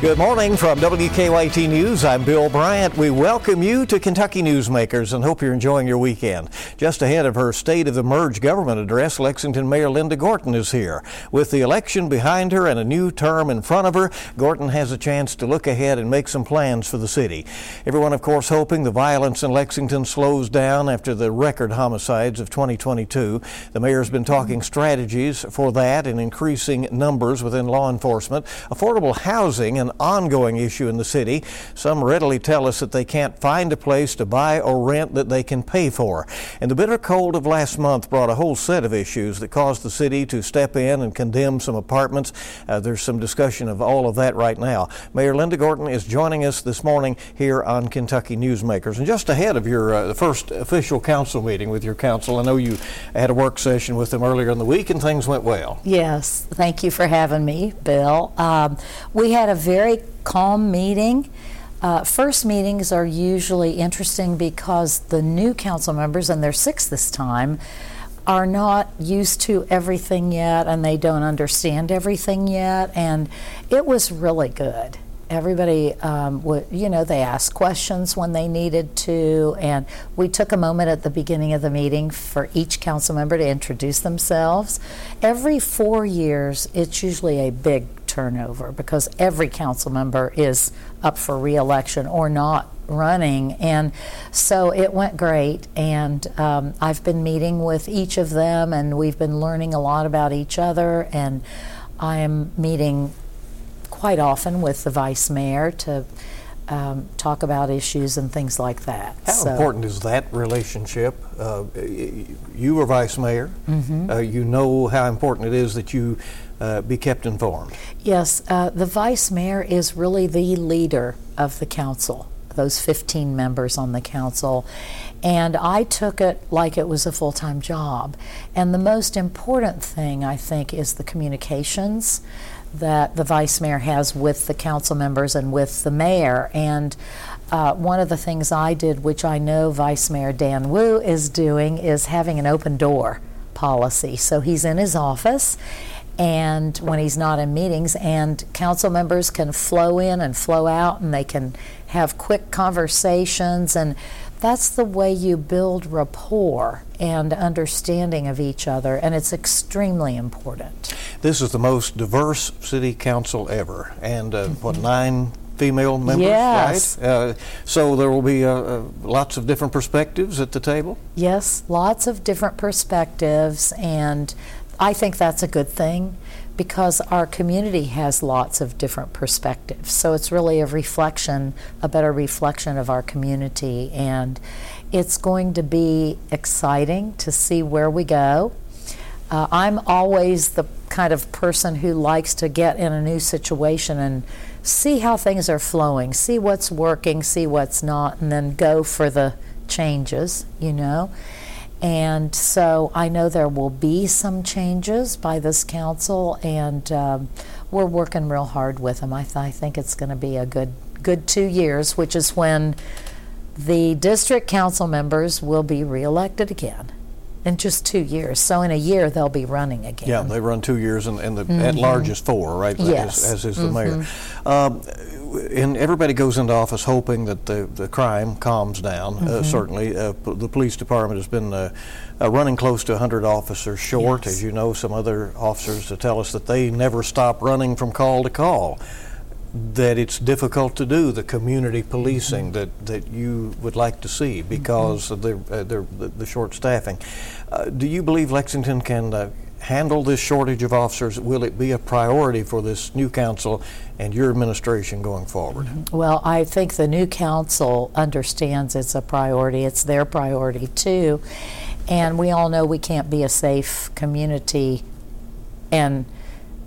Good morning from WKYT News. I'm Bill Bryant. We welcome you to Kentucky Newsmakers and hope you're enjoying your weekend. Just ahead of her State of the Merged Government address, Lexington Mayor Linda Gorton is here. With the election behind her and a new term in front of her, Gorton has a chance to look ahead and make some plans for the city. Everyone, of course, hoping the violence in Lexington slows down after the record homicides of 2022. The mayor's been talking strategies for that and increasing numbers within law enforcement, affordable housing, and ongoing issue in the city. Some readily tell us that they can't find a place to buy or rent that they can pay for. And the bitter cold of last month brought a whole set of issues that caused the city to step in and condemn some apartments. Uh, there's some discussion of all of that right now. Mayor Linda Gorton is joining us this morning here on Kentucky Newsmakers. And just ahead of your uh, first official council meeting with your council, I know you had a work session with them earlier in the week and things went well. Yes, thank you for having me, Bill. Um, we had a very very calm meeting. Uh, first meetings are usually interesting because the new council members, and they're six this time, are not used to everything yet and they don't understand everything yet. And it was really good. Everybody, um, would, you know, they asked questions when they needed to, and we took a moment at the beginning of the meeting for each council member to introduce themselves. Every four years, it's usually a big turnover because every council member is up for reelection or not running. And so it went great. And um, I've been meeting with each of them, and we've been learning a lot about each other. And I am meeting quite often with the vice mayor to. Um, talk about issues and things like that. How so, important is that relationship? Uh, you were vice mayor. Mm-hmm. Uh, you know how important it is that you uh, be kept informed. Yes, uh, the vice mayor is really the leader of the council, those 15 members on the council. And I took it like it was a full time job. And the most important thing, I think, is the communications that the vice mayor has with the council members and with the mayor. And uh, one of the things I did, which I know Vice Mayor Dan Wu is doing, is having an open door policy. So he's in his office and when he's not in meetings, and council members can flow in and flow out, and they can have quick conversations, and that's the way you build rapport and understanding of each other, and it's extremely important. This is the most diverse city council ever, and uh, what mm-hmm. nine female members, yes. right? Uh, so there will be uh, uh, lots of different perspectives at the table. Yes, lots of different perspectives, and I think that's a good thing because our community has lots of different perspectives. So it's really a reflection, a better reflection of our community. And it's going to be exciting to see where we go. Uh, I'm always the kind of person who likes to get in a new situation and see how things are flowing, see what's working, see what's not, and then go for the changes, you know. And so I know there will be some changes by this council, and um, we're working real hard with them. I, th- I think it's going to be a good good two years, which is when the district council members will be reelected again in just two years. So in a year they'll be running again. Yeah, they run two years, and, and the mm-hmm. at large is four, right? Yes, as, as is the mm-hmm. mayor. Um, and everybody goes into office hoping that the, the crime calms down. Uh, mm-hmm. Uh, certainly, uh, p- the police department has been uh, uh running close to 100 officers short. Yes. As you know, some other officers to tell us that they never stop running from call to call. That it's difficult to do the community policing mm-hmm. that, that you would like to see because mm-hmm. of the, uh, the, the, short staffing. do you believe Lexington can handle this shortage of officers? Will it be a priority for this new council and your administration going forward? Well, I think the new council understands it's a priority. It's their priority too. And we all know we can't be a safe community and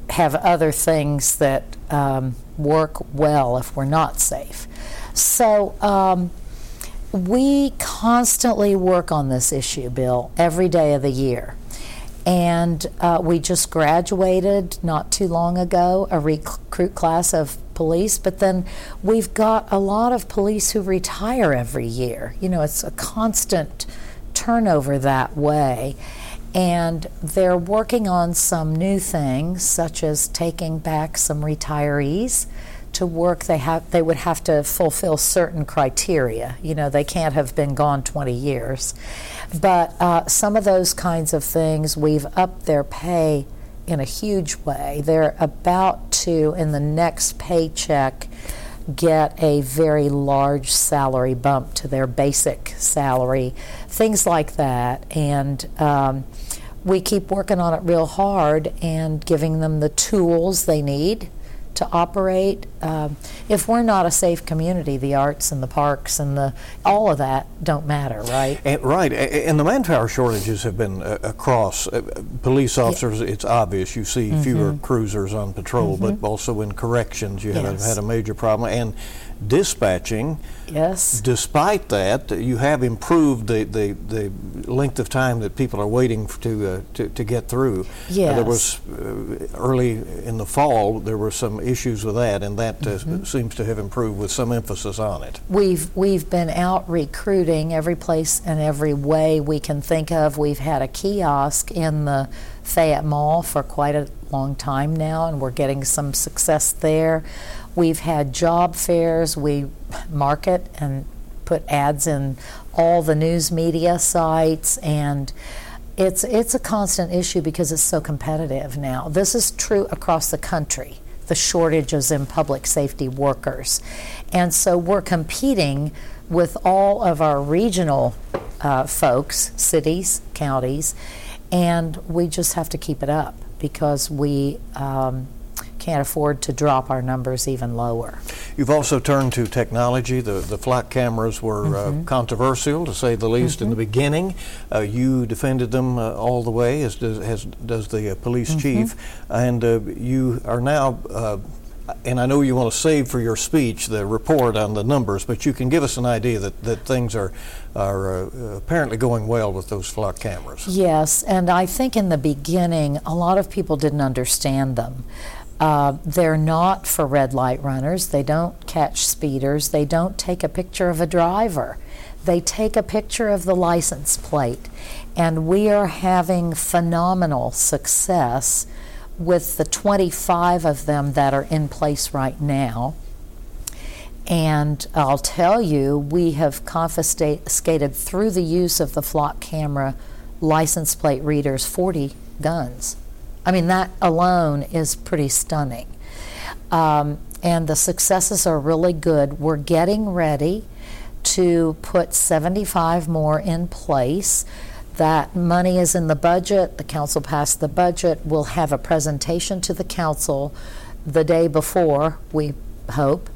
have other things that um, work well if we're not safe. So, um, we constantly work on this issue, Bill, every day of the year. And uh, we just graduated not too long ago, a recruit class of police, but then we've got a lot of police who retire every year. You know, it's a constant turnover that way. And they're working on some new things, such as taking back some retirees to work, they have they would have to fulfill certain criteria. You know, they can't have been gone 20 years. But uh, some of those kinds of things, we've upped their pay in a huge way. They're about to, in the next paycheck, get a very large salary bump to their basic salary, things like that. And um, we keep working on it real hard and giving them the tools they need to operate. Um, if we're not a safe community, the arts and the parks and the all of that don't matter, right? And, right, and the manpower shortages have been uh, across uh, police officers. Yeah. It's obvious you see mm-hmm. fewer cruisers on patrol, mm-hmm. but also in corrections, you yes. had, a, had a major problem. And dispatching. Yes. Despite that, you have improved the, the, the length of time that people are waiting to uh, to, to get through. Yes. Uh, there was uh, early in the fall there were some issues with that, and that uh, mm-hmm. seems to have improved with some emphasis on it. We've we've been out recruiting every place and every way we can think of. We've had a kiosk in the Fayette Mall for quite a long time now, and we're getting some success there. We've had job fairs. We market and put ads in all the news media sites and it's it's a constant issue because it's so competitive now. This is true across the country. The shortages in public safety workers, and so we're competing with all of our regional uh, folks, cities, counties, and we just have to keep it up because we um, can't afford to drop our numbers even lower. You've also turned to technology. The, the flock cameras were uh, mm-hmm. uh, controversial, to say the least, mm-hmm. in the mm-hmm. beginning. Uh, you defended them uh, all the way, as does, as does the uh, police mm-hmm. chief. And uh, you are now and I know you want to save for your speech the report on the numbers, but you can give us an idea that, that things are are uh, apparently going well with those flock cameras. Yes, and I think in the beginning a lot of people didn't understand them. Uh, they're not for red light runners. They don't catch speeders. They don't take a picture of a driver. They take a picture of the license plate. And we are having phenomenal success with the 25 of them that are in place right now. And I'll tell you, we have confiscated through the use of the flock camera license plate readers 40 guns. I mean, that alone is pretty stunning. Um, and the successes are really good. We're getting ready to put 75 more in place. That money is in the budget. The council passed the budget. We'll have a presentation to the council the day before, we hope,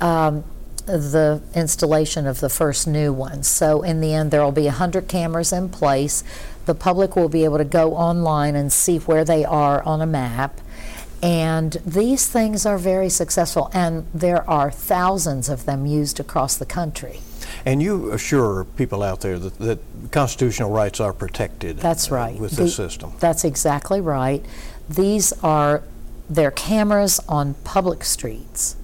um, the installation of the first new ones. So, in the end, there will be 100 cameras in place the public will be able to go online and see where they are on a map. And these things are very successful, and there are thousands of them used across the country. And you assure people out there that, that constitutional rights are protected. That's right. Uh, with this the, system. That's exactly right. These are they're cameras on public streets,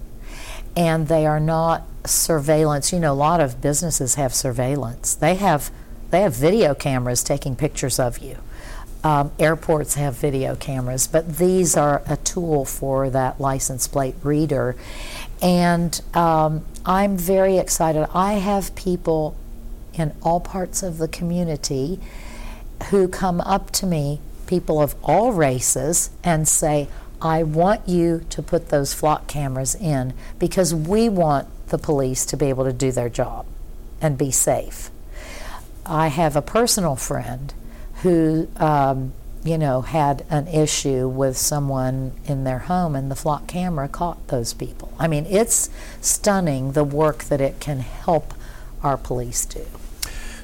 and they are not surveillance. You know, a lot of businesses have surveillance. They have they have video cameras taking pictures of you. Um, airports have video cameras, but these are a tool for that license plate reader. And um, I'm very excited. I have people in all parts of the community who come up to me, people of all races, and say, I want you to put those flock cameras in because we want the police to be able to do their job and be safe. I have a personal friend who, um, you know, had an issue with someone in their home, and the flock camera caught those people. I mean, it's stunning the work that it can help our police do.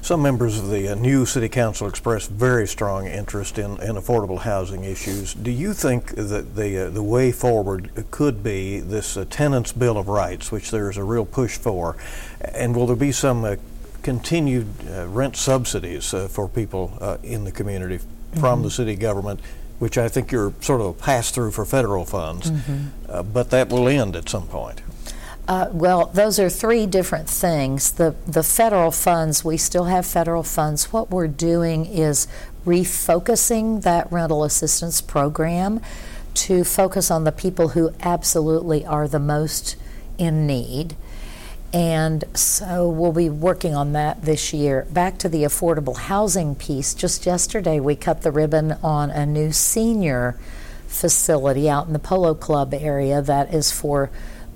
Some members of the uh, new city council expressed very strong interest in, in affordable housing issues. Do you think that the uh, the way forward could be this uh, tenants' bill of rights, which there is a real push for, and will there be some uh, continued uh, rent subsidies uh, for people uh, in the community from mm-hmm. the city government, which I think you're sort of a pass through for federal funds, mm-hmm. Uh, but that will end at some point. Uh, well, those are three different things. The the federal funds, we still have federal funds. What we're doing is refocusing that rental assistance program to focus on the people who absolutely are the most in need. And so we'll be working on that this year. Back to the affordable housing piece, just yesterday we cut the ribbon on a new senior facility out in the Polo Club area that is for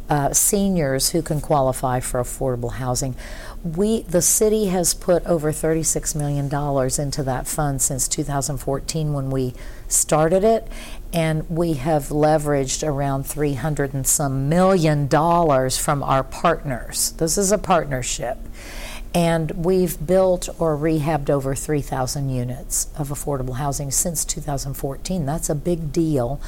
uh, seniors who can qualify for affordable housing. We, the city has put over $36 million into that fund since 2014 when we started it, and we have leveraged around 300 and some million dollars from our partners. This is a partnership. And we've built or rehabbed over 3,000 units of affordable housing since 2014. That's a big deal.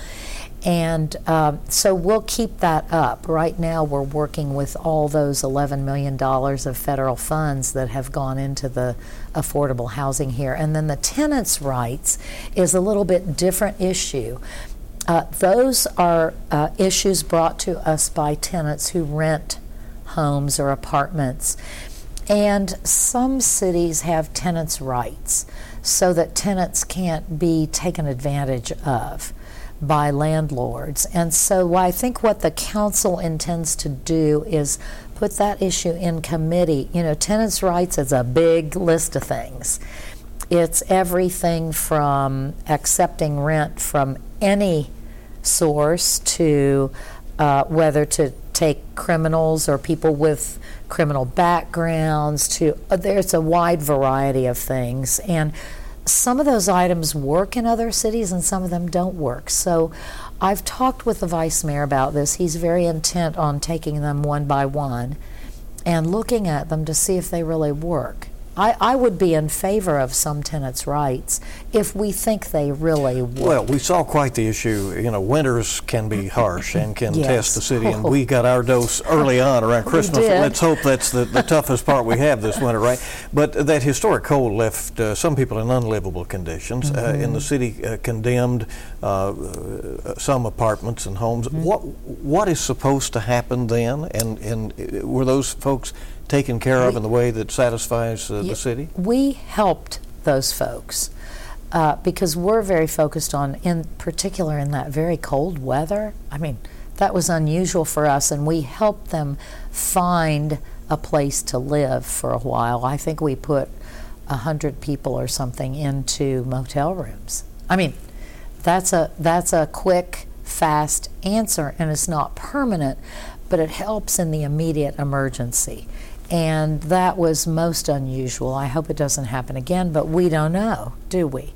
And um, so we'll keep that up. Right now, we're working with all those $11 million of federal funds that have gone into the affordable housing here. And then the tenants' rights is a little bit different issue. Uh, those are uh, issues brought to us by tenants who rent homes or apartments. And some cities have tenants' rights so that tenants can't be taken advantage of by landlords. And so I think what the council intends to do is put that issue in committee. You know, tenants' rights is a big list of things. It's everything from accepting rent from any source to uh, whether to take criminals or people with criminal backgrounds to uh, there's a wide variety of things and some of those items work in other cities and some of them don't work. So I've talked with the vice mayor about this. He's very intent on taking them one by one and looking at them to see if they really work. I, I would be in favor of some tenants' rights if we think they really would. Well, we saw quite the issue. You know, winters can be harsh and can yes. test the city, and we got our dose early on around Christmas. Let's hope that's the, the toughest part we have this winter, right? But that historic cold left uh, some people in unlivable conditions. Mm-hmm. Uh, in the city, uh, condemned uh, uh, some apartments and homes. Mm-hmm. What what is supposed to happen then? And and uh, were those folks taken care of in the way that satisfies uh, the city? We helped those folks uh, because we're very focused on, in particular, in that very cold weather. I mean, that was unusual for us, and we helped them find a place to live for a while. I think we put a hundred people or something into motel rooms. I mean, that's a that's a quick, fast answer, and it's not permanent, but it helps in the immediate emergency. And that was most unusual. I hope it doesn't happen again, but we don't know, do we?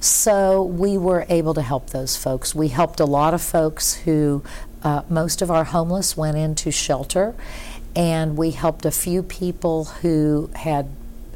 So we were able to help those folks. We helped a lot of folks who, uh, most of our homeless went into shelter, and we helped a few people who had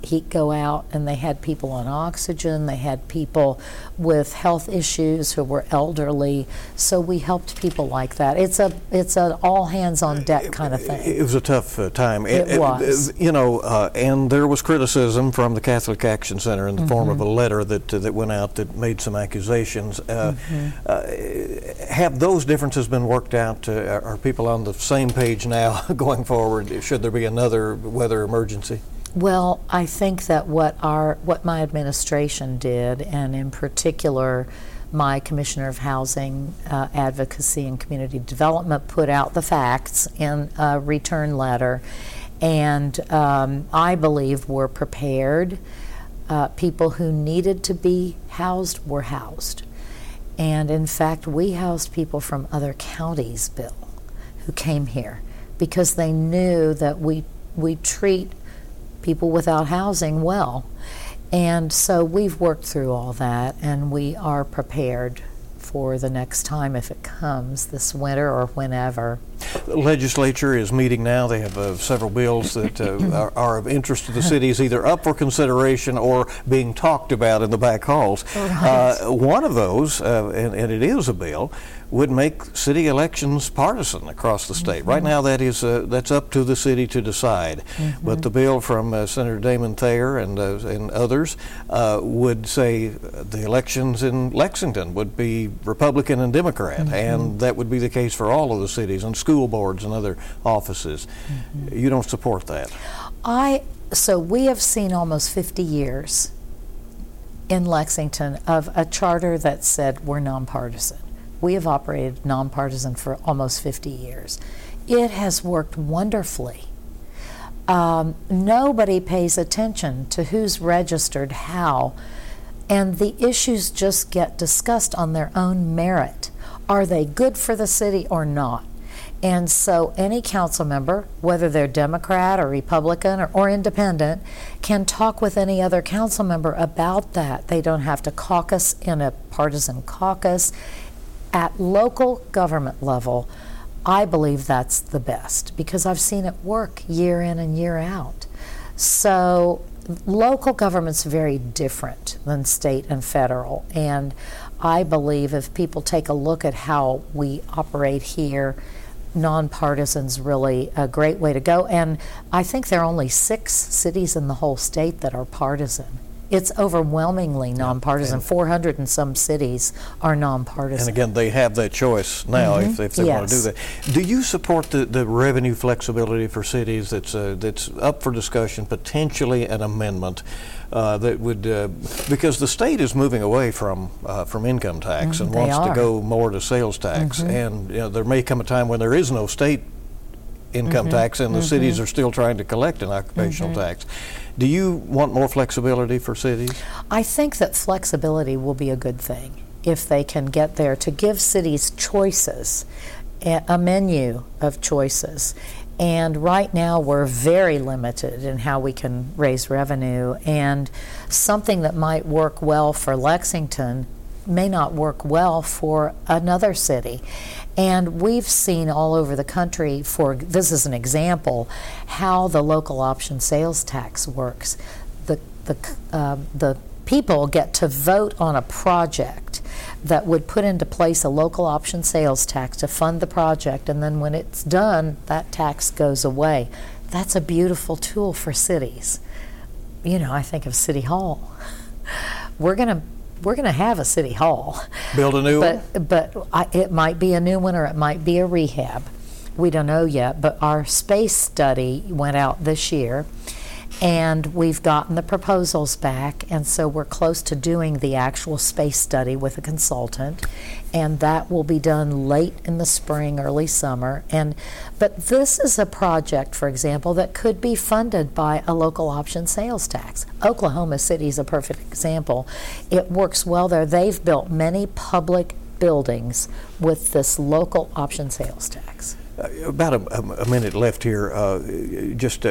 heat go out, and they had people on oxygen. They had people with health issues who were elderly. So we helped people like that. It's a it's an all hands on deck kind of thing. It was a tough uh, time. It, it was. you know, uh, and there was criticism from the Catholic Action Center in the mm-hmm. form of a mm-hmm. letter that uh, that went out that made some accusations. Uh, mm-hmm. Uh, have those differences been worked out? Uh, are people on the same page now going forward? Should there be another weather emergency? Well, I think that what our what my administration did, and in particular, my Commissioner of Housing, uh, Advocacy, and Community Development, put out the facts in a return letter, and um, I believe were prepared. Uh, people who needed to be housed were housed, and in fact, we housed people from other counties, Bill, who came here because they knew that we we treat people without housing well. And so we've worked through all that and we are prepared for the next time if it comes this winter or whenever. The legislature is meeting now. They have uh, several bills that uh, are, are, of interest to the cities, either up for consideration or being talked about in the back halls. Right. Uh, one of those, uh, and, and, it is a bill, would make city elections partisan across the state. Mm-hmm. Right now, that is uh, that's up to the city to decide. Mm-hmm. But the bill from uh, Senator Damon Thayer and uh, and others uh, would say the elections in Lexington would be Republican and Democrat, mm-hmm. and that would be the case for all of the cities and school boards and other offices. Mm-hmm. You don't support that. I so we have seen almost 50 years in Lexington of a charter that said we're nonpartisan We have operated nonpartisan for almost 50 years. It has worked wonderfully. Um, nobody pays attention to who's registered how, and the issues just get discussed on their own merit. Are they good for the city or not? And so any council member, whether they're Democrat or Republican or, or, independent, can talk with any other council member about that. They don't have to caucus in a partisan caucus. At local government level, I believe that's the best because I've seen it work year in and year out. So local government's very different than state and federal. And I believe if people take a look at how we operate here, nonpartisan's really a great way to go. And I think there are only six cities in the whole state that are partisan. It's overwhelmingly nonpartisan. Yeah. 400 and some cities are nonpartisan. And again, they have that choice now mm-hmm. if, if, they want to do that. Do you support the, the revenue flexibility for cities that's, uh, that's up for discussion, potentially an amendment? Uh, that would uh, because the state is moving away from uh, from income tax mm, and wants are. to go more to sales tax, mm-hmm. and you know, there may come a time when there is no state income mm-hmm. tax and the cities are still trying to collect an occupational tax. Do you want more flexibility for cities? I think that flexibility will be a good thing if they can get there to give cities choices, eh, a menu of choices. And right now, we're very limited in how we can raise revenue. And something that might work well for Lexington may not work well for another city. And we've seen all over the country, for this is an example, how the local option sales tax works. The, the, uh, the people get to vote on a project that would put into place a local option sales tax to fund the project, and then when it's done, that tax goes away. That's a beautiful tool for cities. You know, I think of City Hall. We're going to we're going to have a city hall. Build a new but, one? But I, it might be a new one or it might be a rehab. We don't know yet. But our space study went out this year and we've gotten the proposals back, and so we're close to doing the actual space study with a consultant, and that will be done late in the spring, early summer. And but this is a project, for example, that could be funded by a local option sales tax. Oklahoma City is a perfect example. It works well there. They've built many public buildings with this local option sales tax. About a, a, minute left here. Uh, just uh,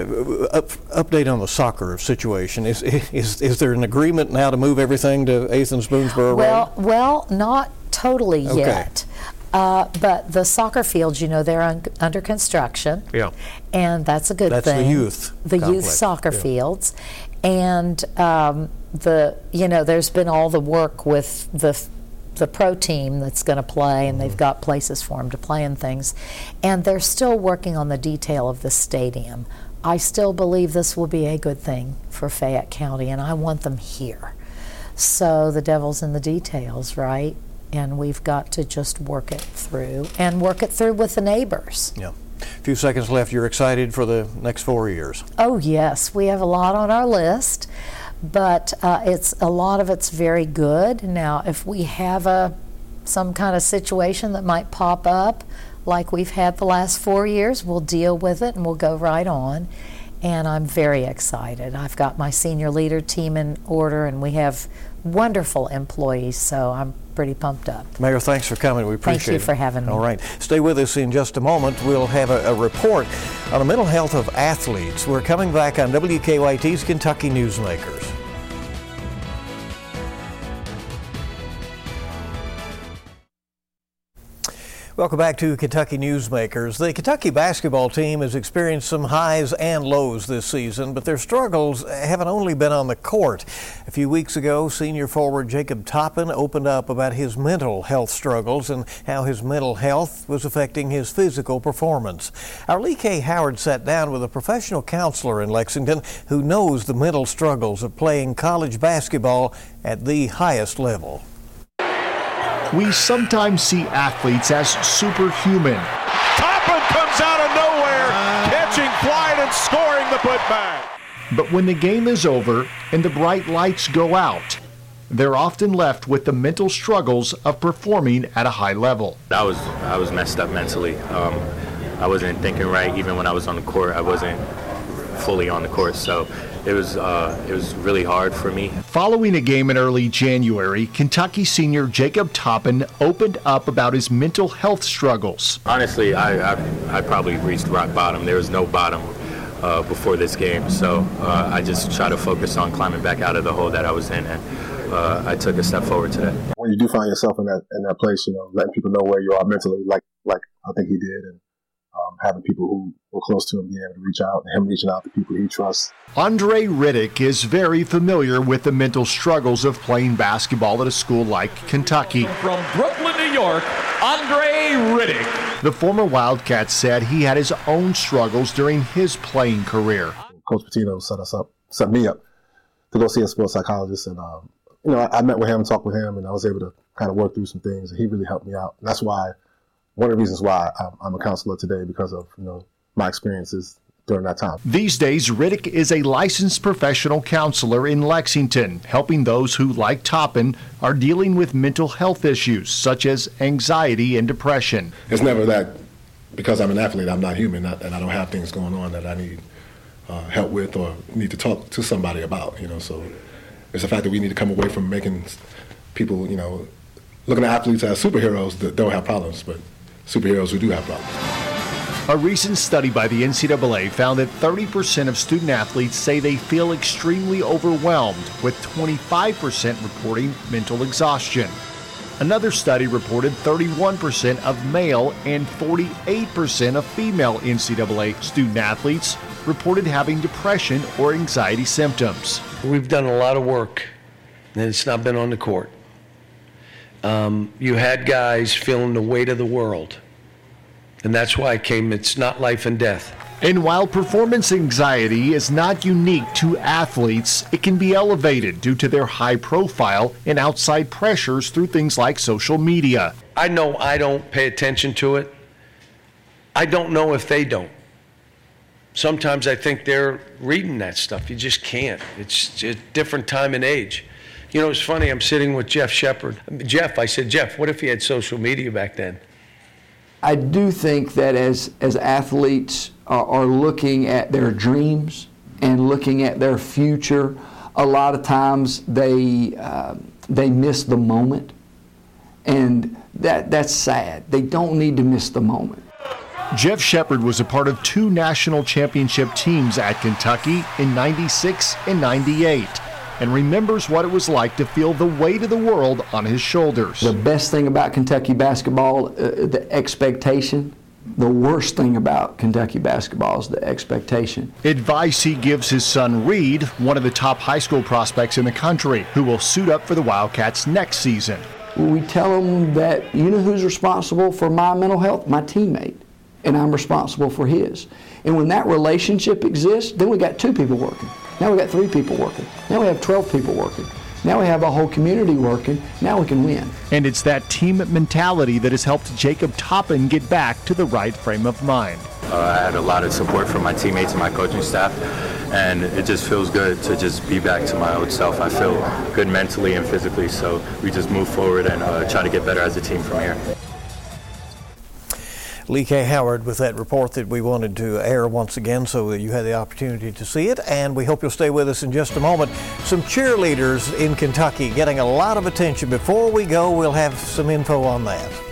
up, update on the soccer situation. Is, is is there an agreement now to move everything to Athens Boonesboro well, Road? Well, not totally okay. yet. Uh, but the soccer fields, you know, they're un- under construction. Yeah. And that's a good that's thing. That's the youth. The complex. youth soccer yeah. fields. And um, the, you know, there's been all the work with the the pro team that's going to play, and they've mm-hmm. got places for them to play and things. And they're still working on the detail of the stadium. I still believe this will be a good thing for Fayette County, and I want them here. So the devil's in the details, right? And we've got to just work it through and work it through with the neighbors. Yeah. A few seconds left. You're excited for the next four years? Oh, yes. We have a lot on our list but uh, it's a lot of it's very good. Now, if we have a some kind of situation that might pop up, like we've had the last four years, we'll deal with it and we'll go right on. And I'm very excited. I've got my senior leader team in order, and we have wonderful employees, so I'm pretty pumped up. Mayor, thanks for coming. We appreciate it. Thank you for having me. All right. Stay with us in just a moment. We'll have a, a report on the mental health of athletes. We're coming back on WKYT's Kentucky Newsmakers. Welcome back to Kentucky Newsmakers. The Kentucky basketball team has experienced some highs and lows this season, but their struggles haven't only been on the court. A few weeks ago, senior forward Jacob Toppin opened up about his mental health struggles and how his mental health was affecting his physical performance. Our Lee K. Howard sat down with a professional counselor in Lexington who knows the mental struggles of playing college basketball at the highest level. We sometimes see athletes as superhuman. Toppin comes out of nowhere, catching flight and scoring the putback. But when the game is over and the bright lights go out, they're often left with the mental struggles of performing at a high level. I was I was messed up mentally. Um, I wasn't thinking right even when I was on the court. I wasn't fully on the course. so it was uh, it was really hard for me. Following a game in early January, Kentucky senior Jacob Toppin opened up about his mental health struggles. Honestly, I I, I probably reached rock bottom. There was no bottom. Uh, before this game, so uh, I just try to focus on climbing back out of the hole that I was in, and uh, I took a step forward today. When you do find yourself in that in that place, you know, letting people know where you are mentally, like like I think he did, and um, having people who were close to him being able to reach out, and him reaching out to people he trusts. Andre Riddick is very familiar with the mental struggles of playing basketball at a school like Kentucky. From Brooklyn, New York, Andre Riddick. The former Wildcat said he had his own struggles during his playing career. Coach Pitino set us up, set me up to go see a sports psychologist, and um, you know, I, I met with him, talked with him, and I was able to kind of work through some things, and he really helped me out. And that's why one of the reasons why I'm, I'm a counselor today because of you know my experiences during that time. These days, Riddick is a licensed professional counselor in Lexington, helping those who, like Toppin, are dealing with mental health issues such as anxiety and depression. It's never that because I'm an athlete, I'm not human, and I don't have things going on that I need uh, help with or need to talk to somebody about. You know, so it's the fact that we need to come away from making people, you know, looking at athletes as superheroes that don't have problems, but superheroes who do have problems. A recent study by the NCAA found that 30% of student athletes say they feel extremely overwhelmed, with 25% reporting mental exhaustion. Another study reported 31% of male and 48% of female NCAA student athletes reported having depression or anxiety symptoms. We've done a lot of work, and it's not been on the court. Um, you had guys feeling the weight of the world. And that's why I came. It's not life and death. And while performance anxiety is not unique to athletes, it can be elevated due to their high profile and outside pressures through things like social media. I know I don't pay attention to it. I don't know if they don't. Sometimes I think they're reading that stuff. You just can't. It's a different time and age. You know, it's funny. I'm sitting with Jeff Sheppard. Jeff, I said, Jeff, what if he had social media back then? I do think that as, as athletes are, are looking at their dreams and looking at their future, a lot of times they, uh, they miss the moment. And that, that's sad. They don't need to miss the moment. Jeff Sheppard was a part of two national championship teams at Kentucky in 96 and 98 and remembers what it was like to feel the weight of the world on his shoulders. The best thing about Kentucky basketball, uh, the expectation. The worst thing about Kentucky basketball is the expectation. Advice he gives his son Reed, one of the top high school prospects in the country, who will suit up for the Wildcats next season. We tell them that you know who's responsible for my mental health? My teammate. And I'm responsible for his. And when that relationship exists, then we got two people working. Now we got three people working. Now we have 12 people working. Now we have a whole community working. Now we can win. And it's that team mentality that has helped Jacob Toppin get back to the right frame of mind. Uh, I had a lot of support from my teammates and my coaching staff, and it just feels good to just be back to my old self. I feel good mentally and physically, so we just move forward and uh, try to get better as a team from here. Lee K. Howard with that report that we wanted to air once again so that you had the opportunity to see it. And we hope you'll stay with us in just a moment. Some cheerleaders in Kentucky getting a lot of attention. Before we go, we'll have some info on that.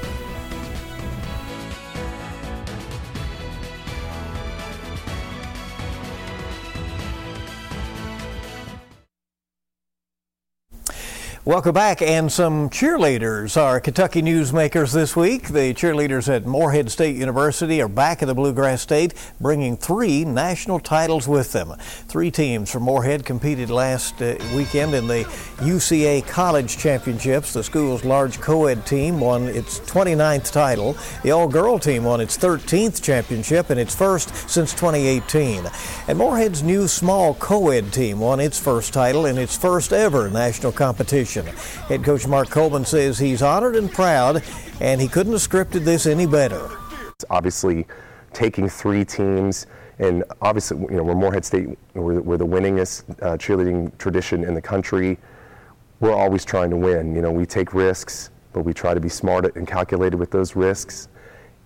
Welcome back. And some cheerleaders are Kentucky newsmakers this week. The cheerleaders at Morehead State University are back in the Bluegrass State, bringing three national titles with them. Three teams from Morehead competed last uh, weekend in the UCA College Championships. The school's large co-ed team won its 29th title. The all-girl team won its 13th championship and its first since 2018. And Morehead's new small co-ed team won its first title in its first ever national competition. Head coach Mark Coleman says he's honored and proud, and he couldn't have scripted this any better. It's obviously taking three teams, and obviously, you know, we're Morehead State, we're, we're the winningest uh, cheerleading tradition in the country. we're always trying to win. You know, we take risks, but we try to be smart and calculated with those risks.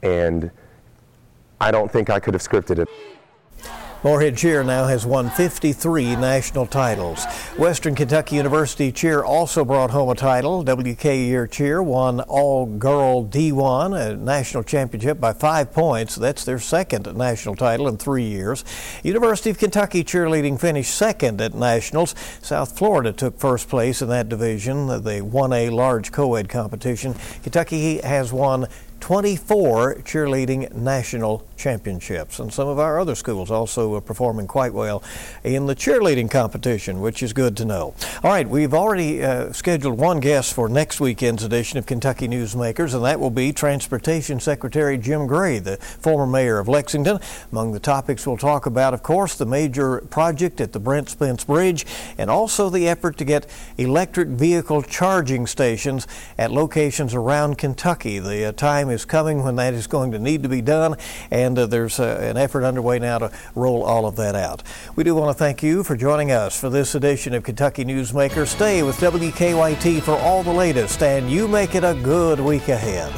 And I don't think I could have scripted it. Morehead Cheer now has won 53 national titles. Western Kentucky University Cheer also brought home a title. WKU Cheer won All Girl D1, a national championship by five points. That's their second national title in three years. University of Kentucky Cheerleading finished second at nationals. South Florida took first place in that division, the 1A large co ed competition. Kentucky has won 24 cheerleading national championships. And some of our other schools also are performing quite well in the cheerleading competition, which is good to know. All right, we've already uh, scheduled one guest for next weekend's edition of Kentucky Newsmakers, and that will be Transportation Secretary Jim Gray, the former mayor of Lexington. Among the topics we'll talk about, of course, the major project at the Brent Spence Bridge, and also the effort to get electric vehicle charging stations at locations around Kentucky. The uh, time is coming when that is going to need to be done, and uh, there's uh, an effort underway now to roll all of that out. We do want to thank you for joining us for this edition of Kentucky Newsmaker. Stay with WKYT for all the latest, and you make it a good week ahead.